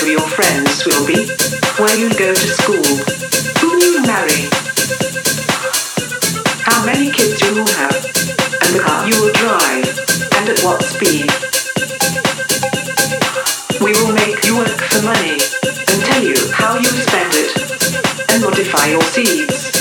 Where your friends will be, where you go to school, who you marry, how many kids you will have, and the car you will drive, and at what speed. We will make you work for money and tell you how you spend it and modify your seeds.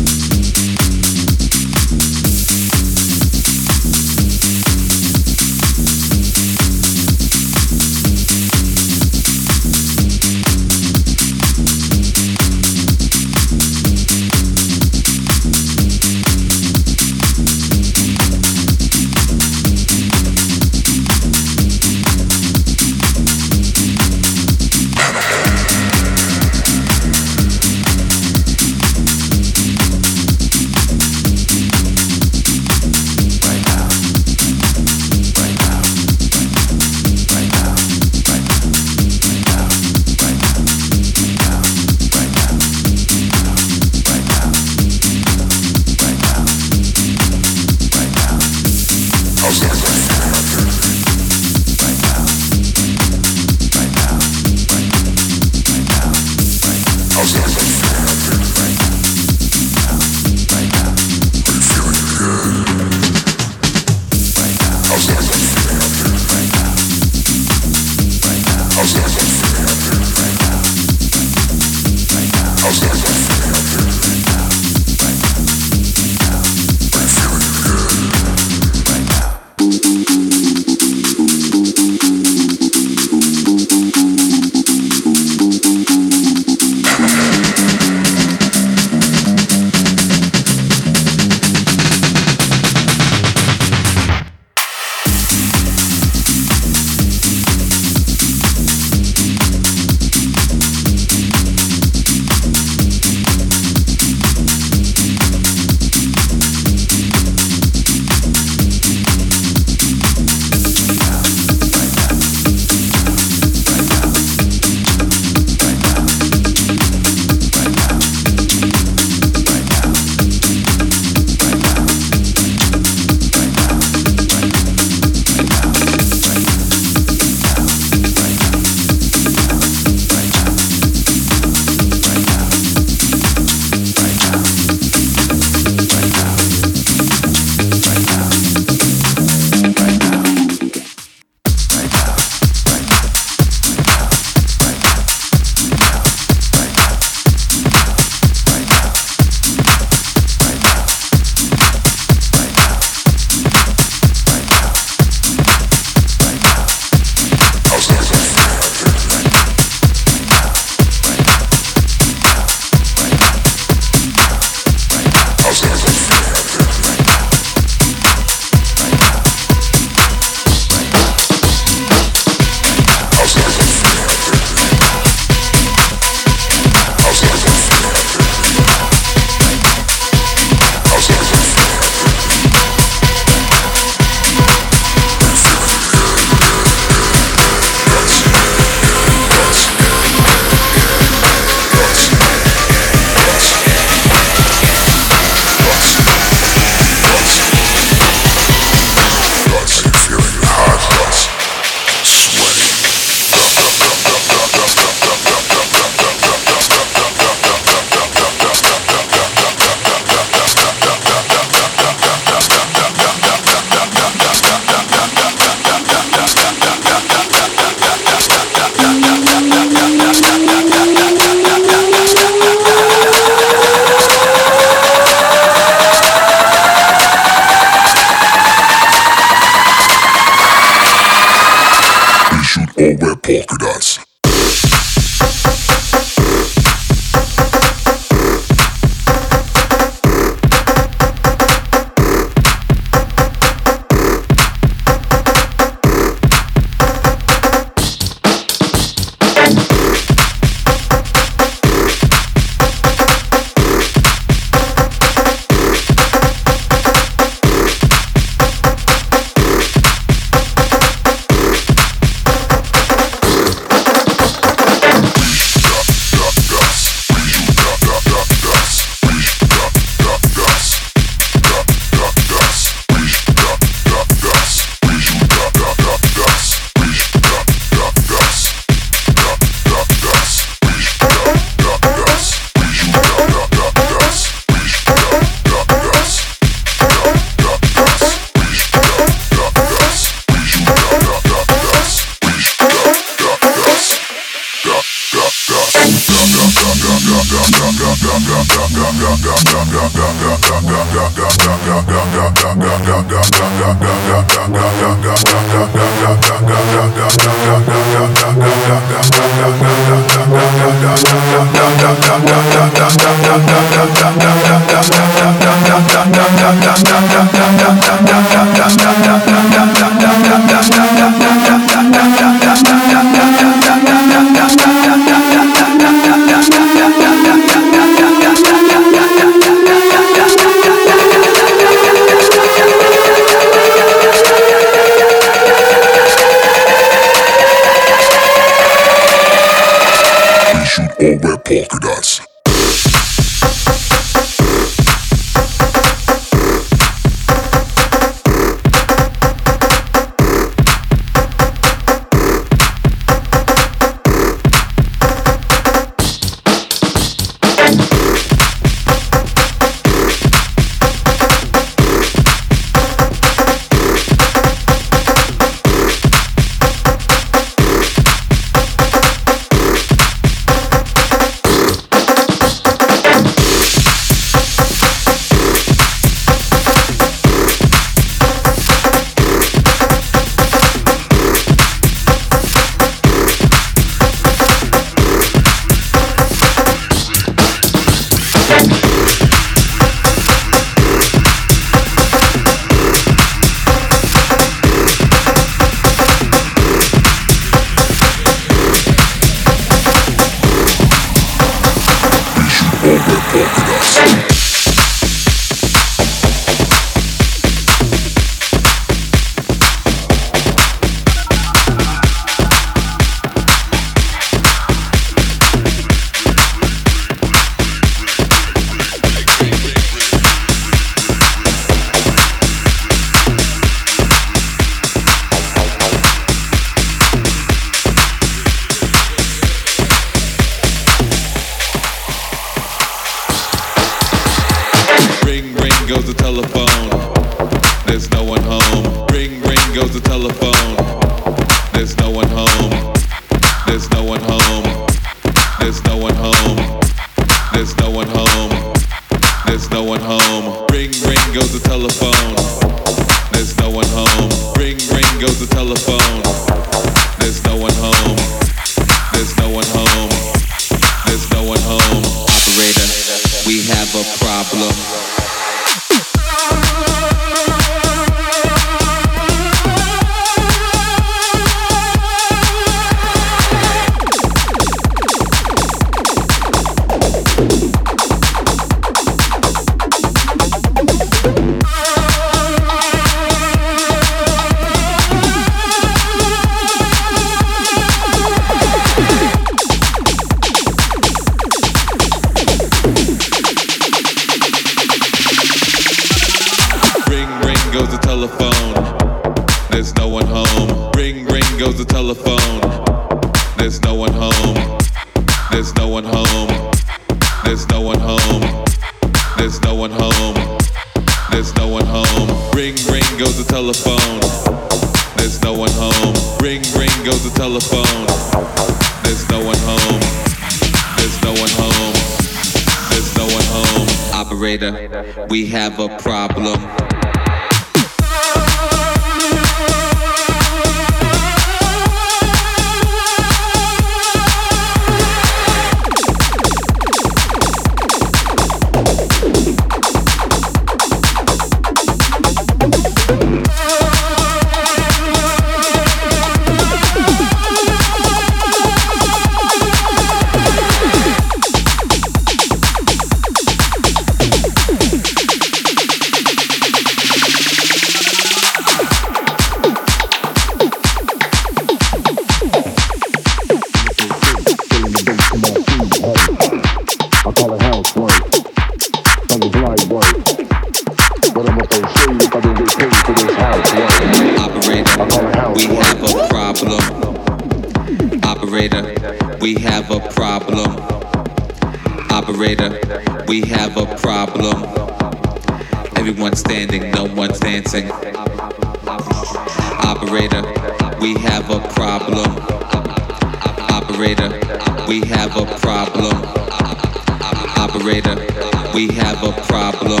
we have a problem.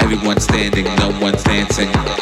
Everyone's standing, no one's dancing.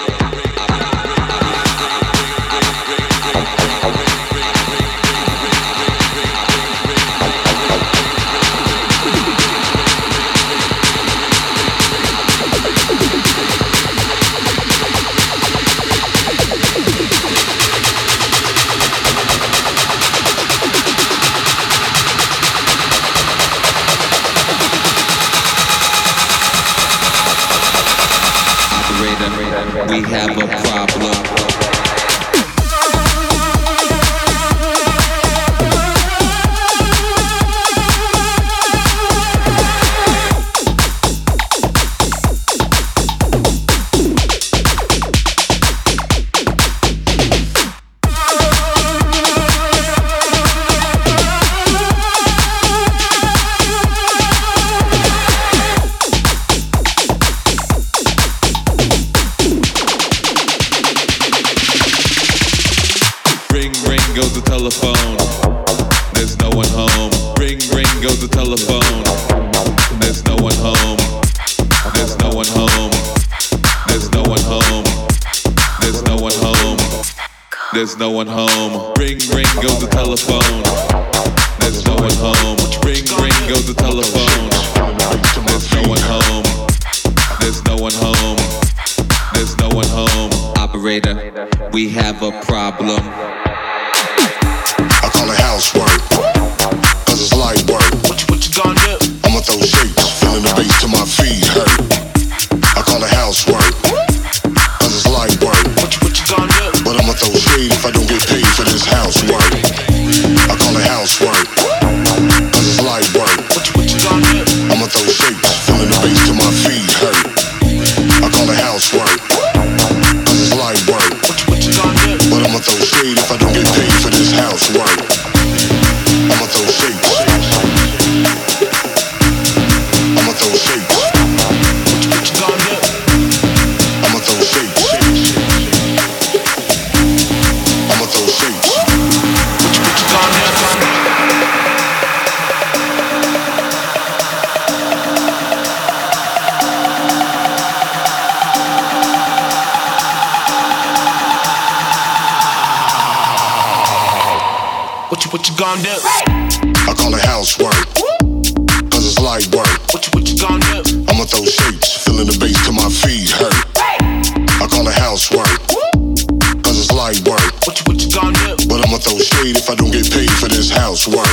housework.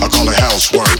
I call it housework.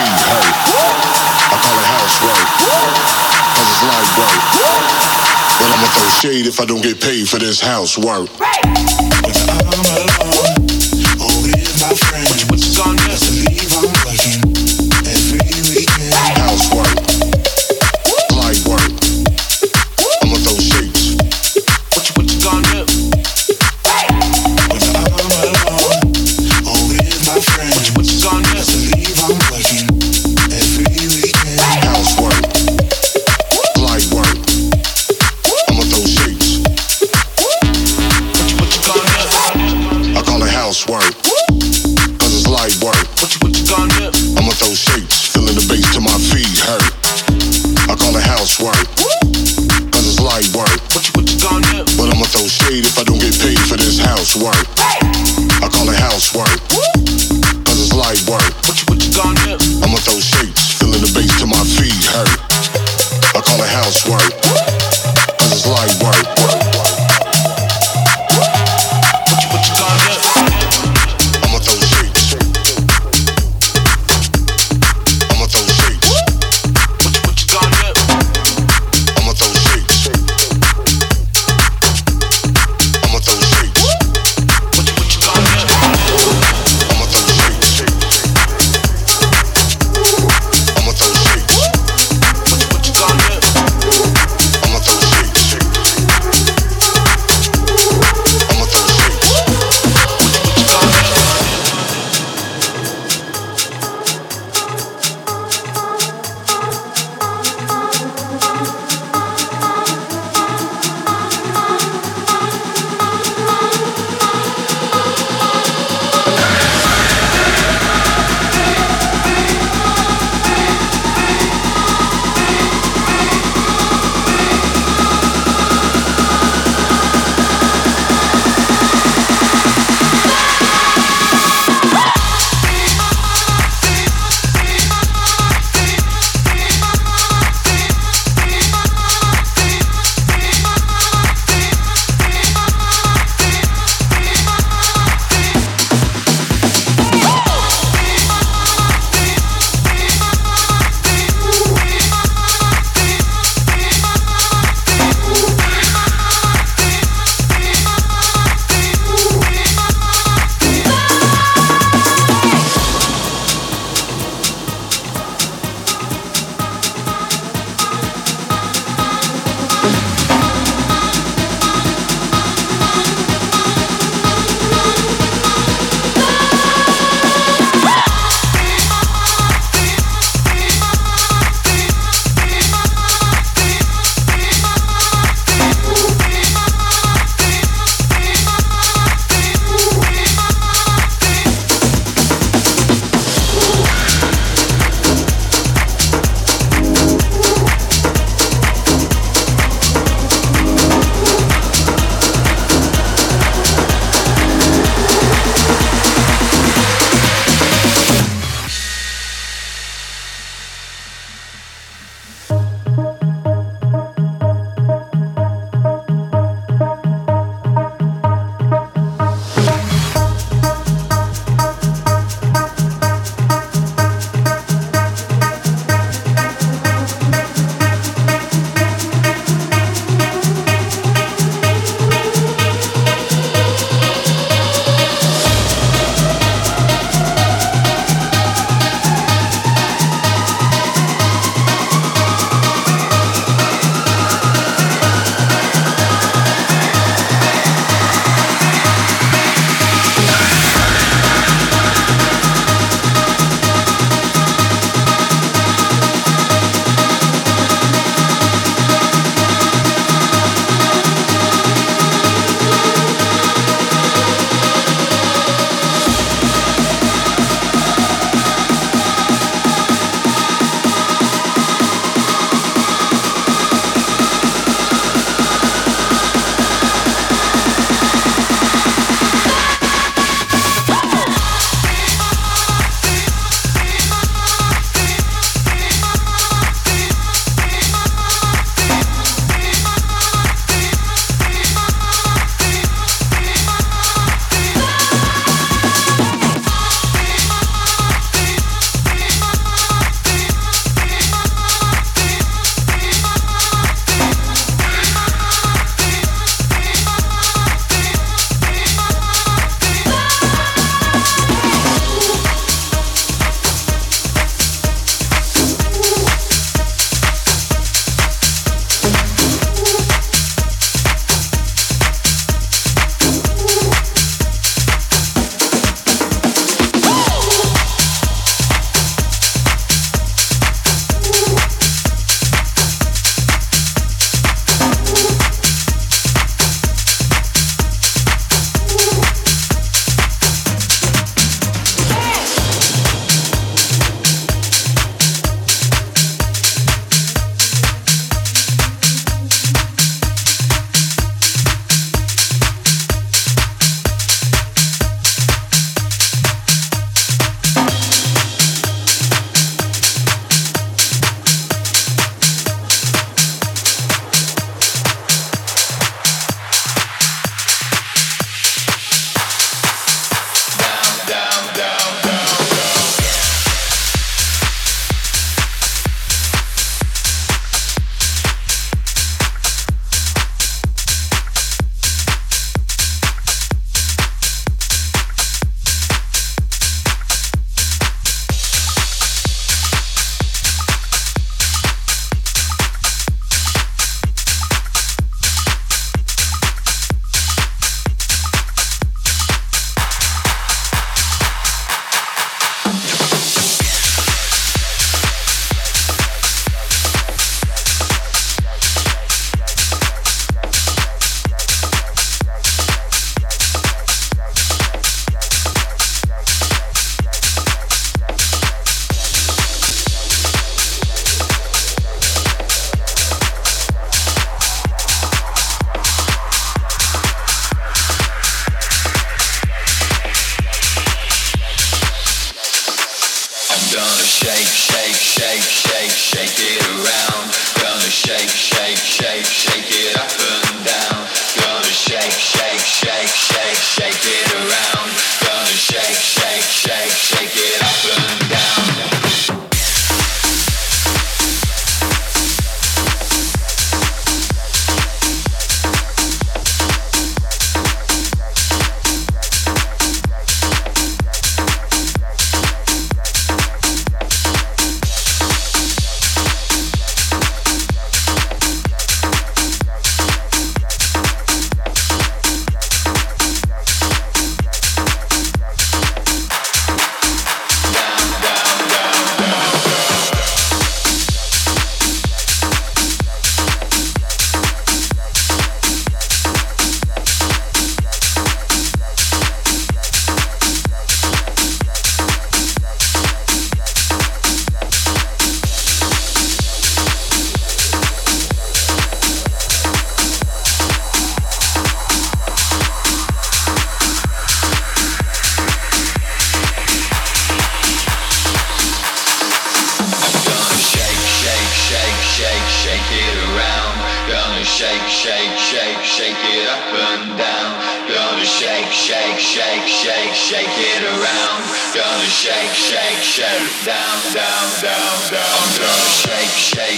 hey. I call it house right, cause it's light work. But I'ma throw shade if I don't get paid for this house work.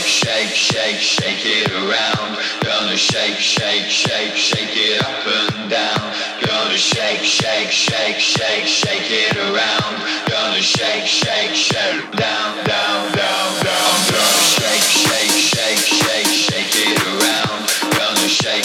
Shake, shake, shake, shake, it around. Gonna shake, shake, shake, shake it up and down. Gonna shake, shake, shake, shake, shake it around. Gonna shake, shake, shake, down, down, down, down. Gonna shake, shake, shake, shake, shake it around. Gonna shake,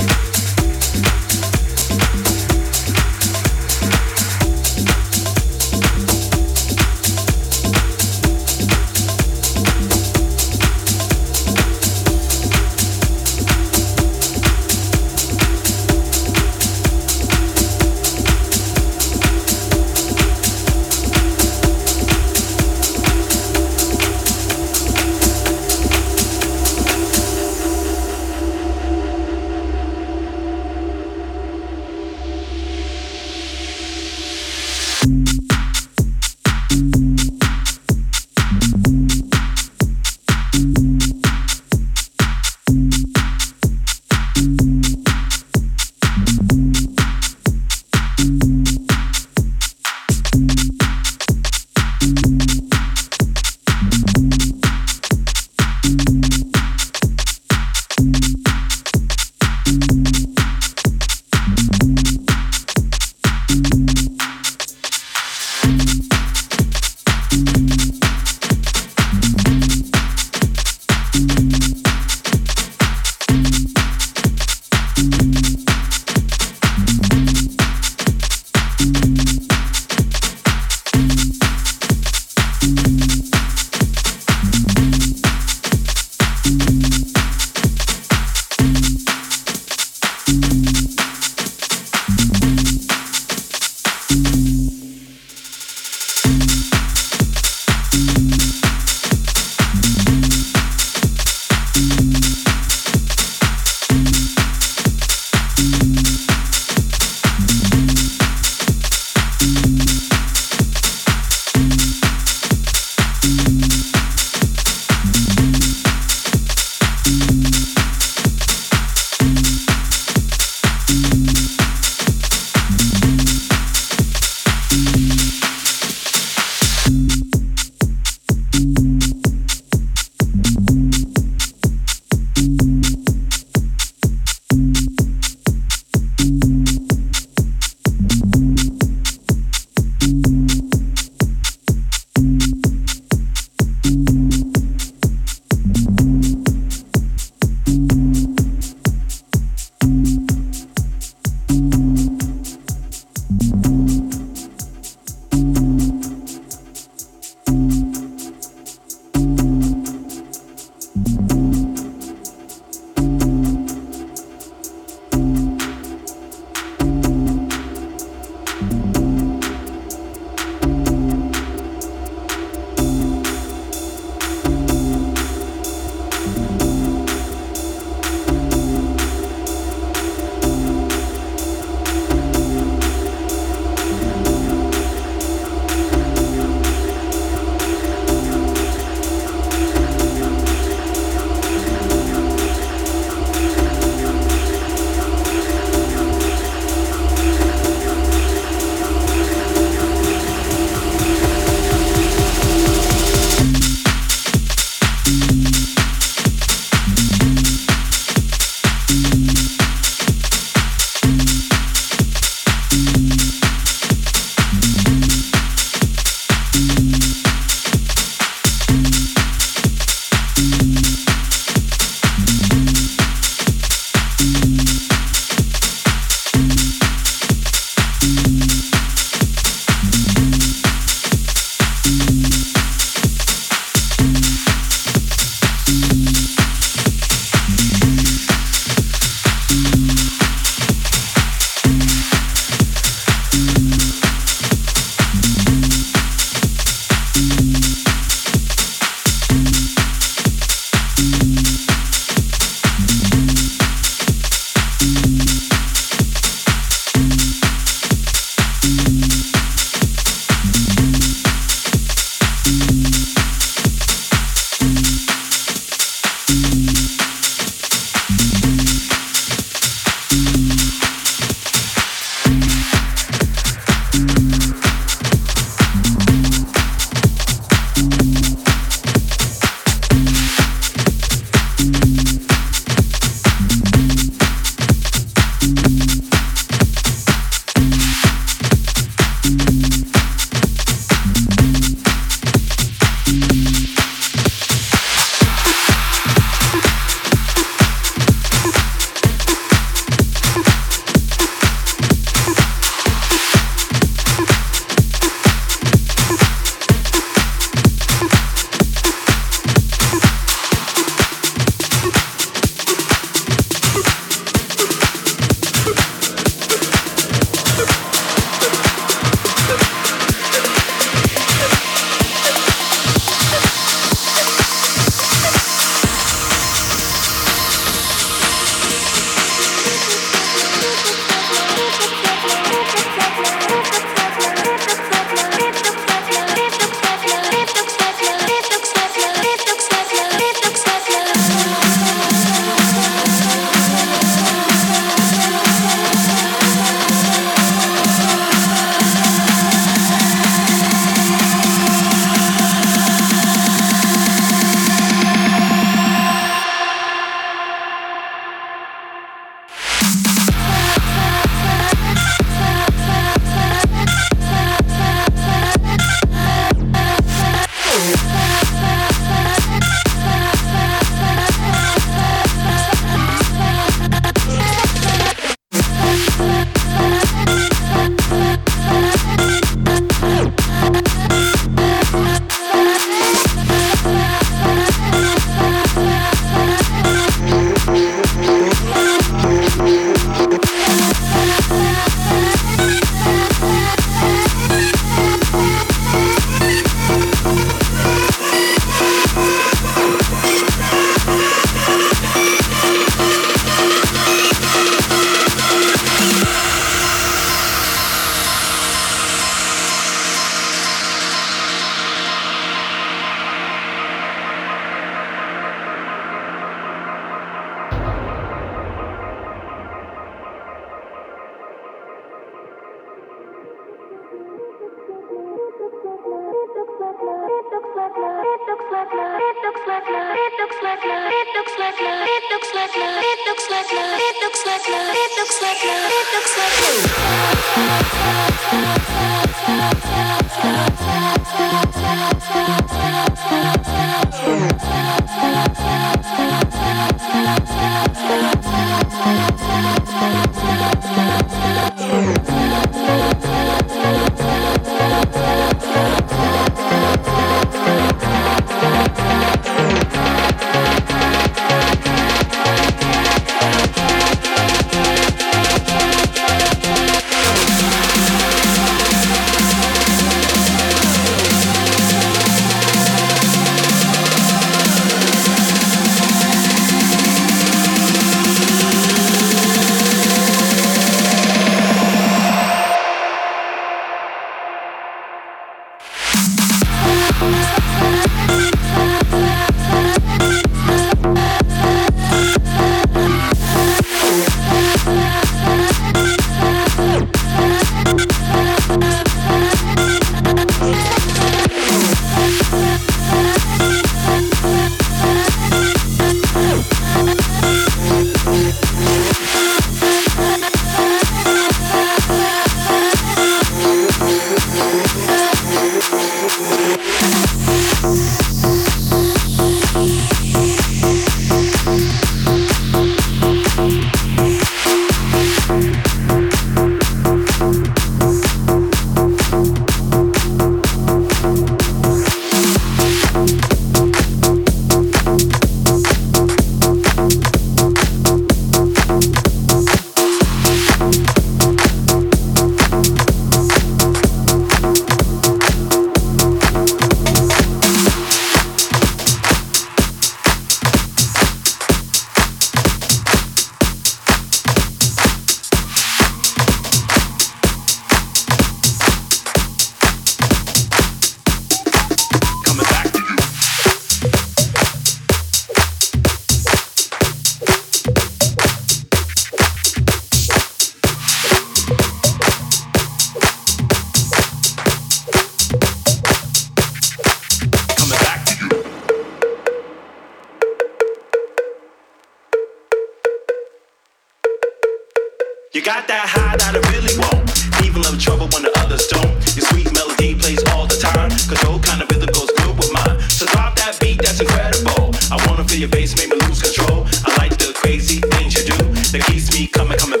Trouble when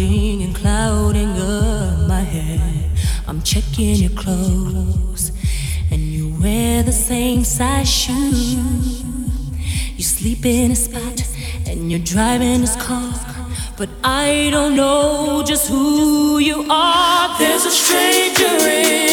pounding and clouding up my head. I'm checking your clothes, and you wear the same size shoes. You sleep in a spot, and you're driving this car. But I don't know just who you are. There's a stranger in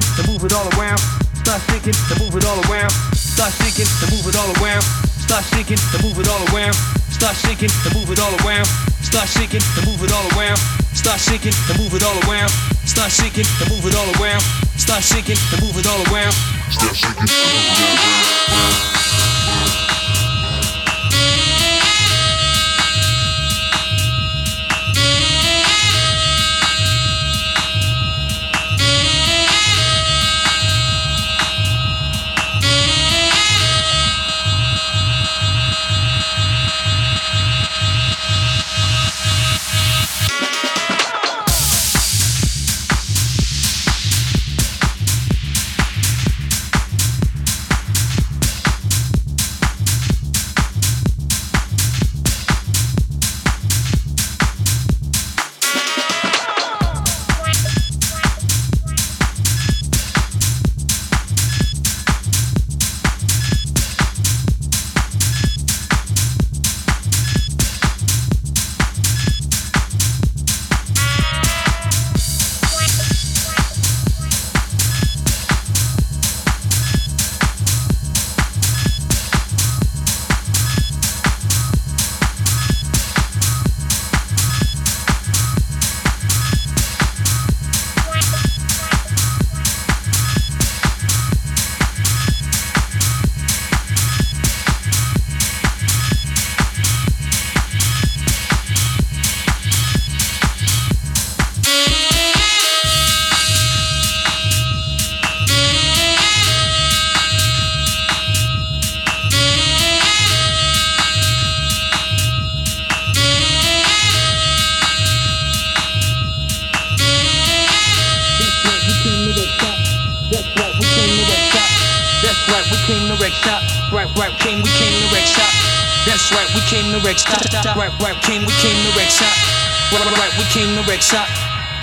thinking to move it all around. Start thinking to move it all around. Start thinking to move it all around. Start thinking to move it all around. Start thinking to move it all around. Start thinking to move it all around. Start thinking to move it all around. Start thinking to move it all around. Start thinking to move it all around. Start thinking to move it all around.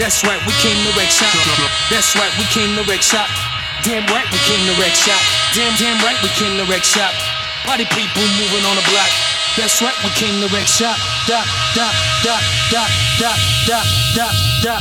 That's right, we came to wreck shop. That's right, we came to wreck shop. Damn right, we came to wreck shop. Damn, damn right, we came to wreck shop. Party people moving on the block. That's right, we came to wreck shop. Da, da, da, da, da, da, da, da.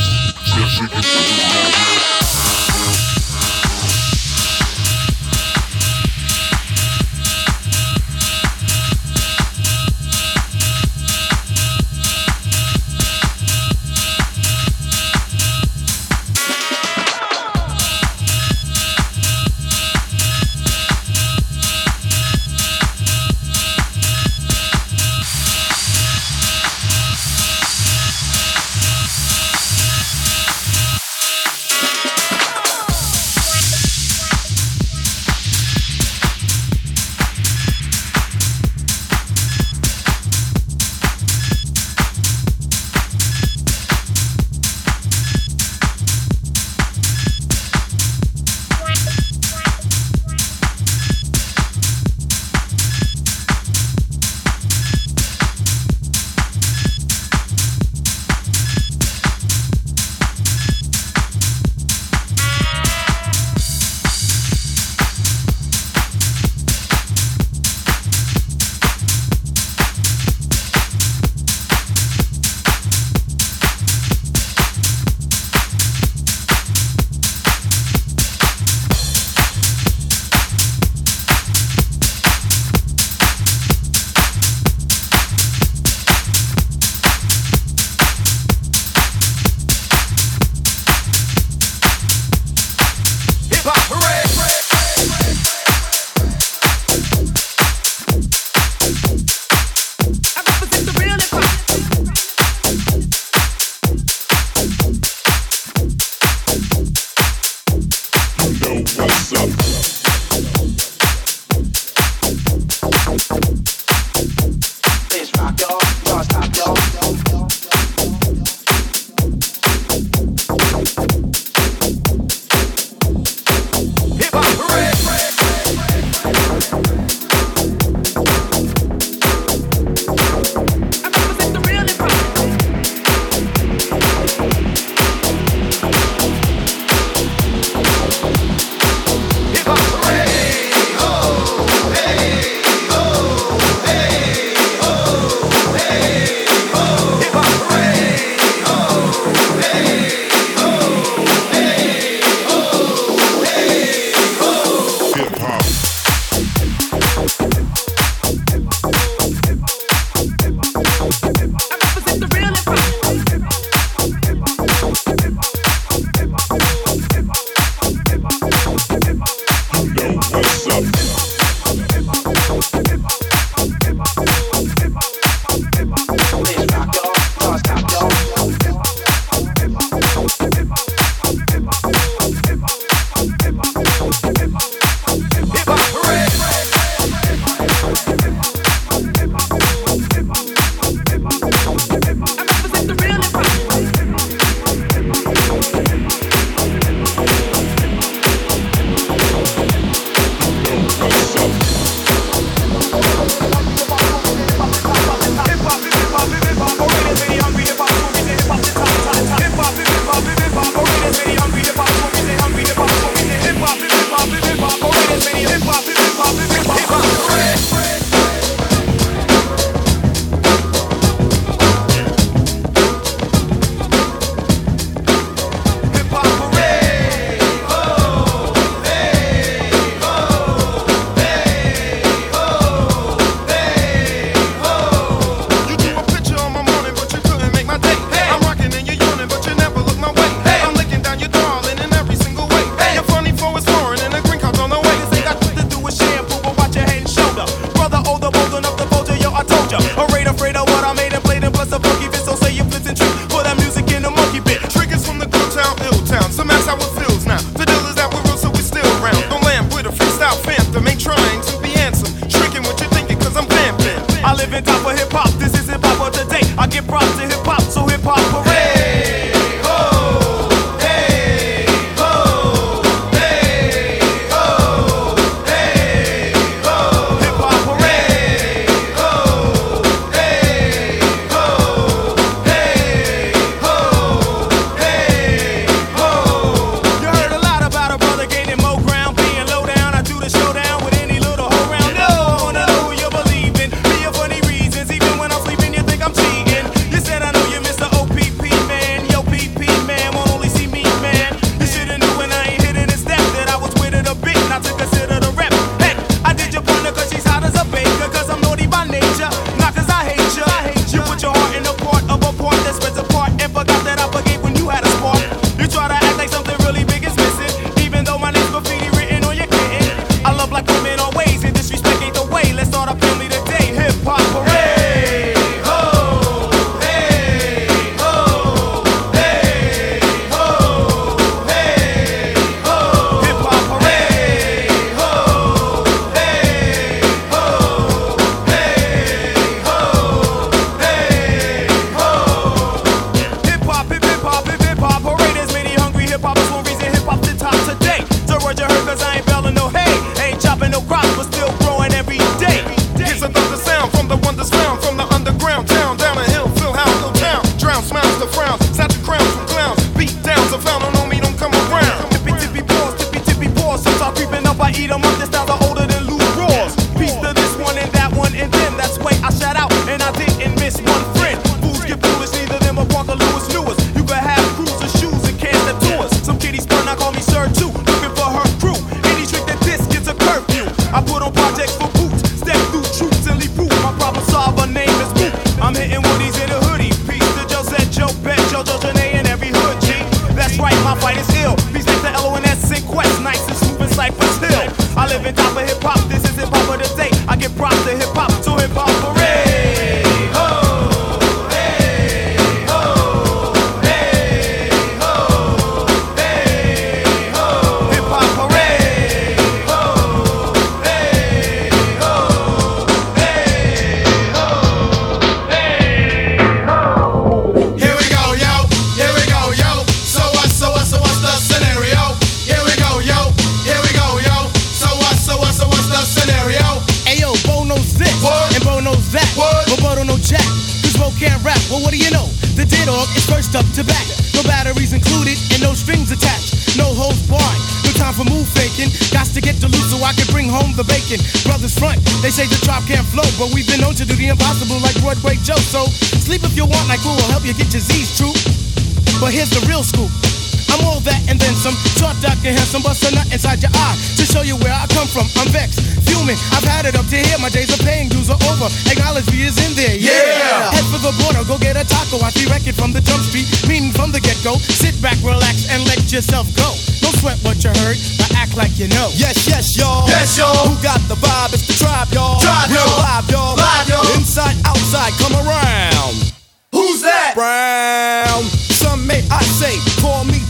That and then some. Short, dark, and handsome, bust a nut inside your eye to show you where I come from. I'm vexed, fuming. I've had it up to here. My days of paying dues are over. Acknowledge me is in there. Yeah. Head for the border, go get a taco. I see record from the jump street, meaning from the get go. Sit back, relax, and let yourself go. Don't sweat what you heard, but act like you know. Yes, yes, y'all. Yes, y'all. Who got the vibe? It's the tribe, y'all. Tribe, y'all. live, y'all. Live, y'all. Inside, outside, come around. Who's that? Brown. Some may I say, call me.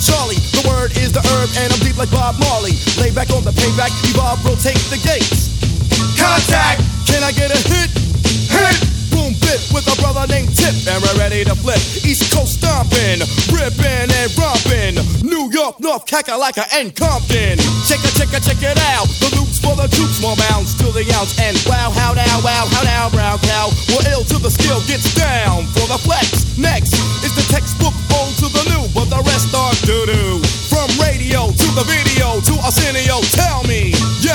The word is the herb, and I'm deep like Bob Marley. Lay back on the payback, evolve, rotate the gates. Contact. Can I get a hit? Hit. Boom, bit with a brother named Tip, and we're ready to flip. East Coast stomping, ripping and romping. New York, North Kakalaka, and Compton. Check it, check it, check it out. The loops for the troops, more bounds to the ounce. And wow, how now, wow, how now, brown cow. We're ill till the skill gets down for the flex. Next is the textbook old to the new, but the rest are doo doo. From radio to the video to Arsenio, tell me, yo,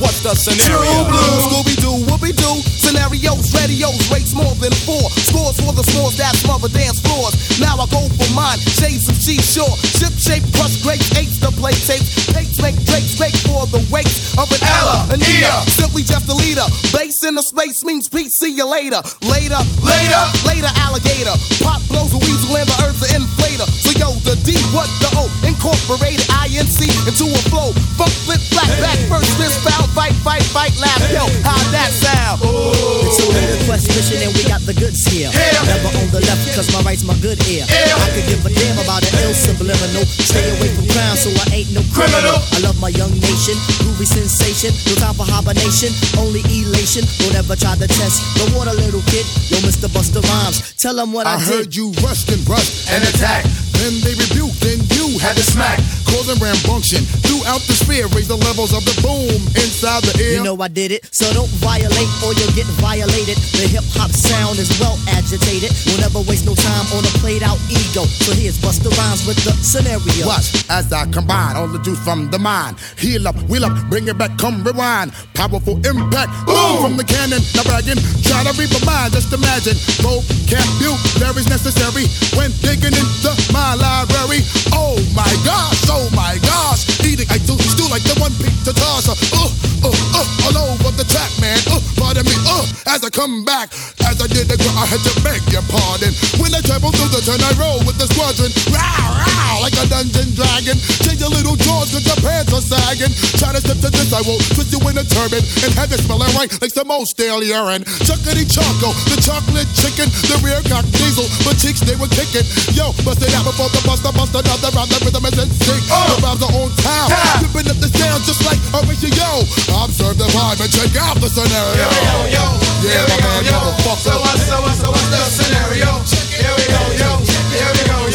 what's the scenario? True blue, Scooby Doo, Whoopi Doo. Scenarios, radios, rates more than four. Scores for the scores that smother dance floors. Now I go for mine, shades of seashore. Ship shape, crush grapes, apes to play tapes. Tapes make drakes, make for the weights of an Ella, an Ea. Simply just a leader. Base in the space means peace, see you later. Later, later, later, alligator. Pop blows a weasel and the earth's an inflator. So yo, the D, what the O? Incorporated INC into a flow. Funk, flip, flat, back, first, fist, foul, fight, fight, fight, laugh. Yo, how that sound? It's a little quest mission and we got the goods here. Never on the left cause my right's my good ear. I could give a damn about an ill subliminal. Stay away from crime so I ain't no criminal. I love my young nation, groovy sensation. No time for hibernation, only elation. Don't ever try to test the water, little kid. Yo, Mr. Busta Rhymes, tell them what I, I heard you rushed and rushed and attacked. Then they rebuked, then you had to smack. Causing rambunction throughout the sphere. Raise the levels of the boom inside the ear. You know I did it, so don't violate or you'll get violated. The hip hop sound is well agitated. We'll never waste no time on a played out ego. So here's Busta Rhymes with the scenario. Watch as I combine all the juice from the mind. Heal up, wheel up, bring it back, come rewind. Powerful impact, boom from the cannon. Now bragging, try to read my mind, just imagine. Vocabulary's necessary when digging into my library. Oh my gosh, oh my gosh. Eating, I do still like the one beat to toss. Uh, uh, uh, all over the track, man. Uh, me, uh, as I come back. As I did the girl, I had to beg your pardon. When I travel through the turn, I roll with the squadron. Row, row, like a dungeon dragon. Change your little jaws, cause your pants are sagging. Try to step to this, I will twist you in a turban and have it smelling right like some old stale urine. Chuckity choco, the chocolate chicken, the rear cock diesel, but cheeks they were kicking. Yo, bust it out before the buster, bust another round. The rhythm is in sync. The rhymes are on time, ripping up the sound just like a ratio. Observe the vibe and check out the scenario here we go, yo. So what's, so what's, so what's the scenario? Here we go, yo, here we go.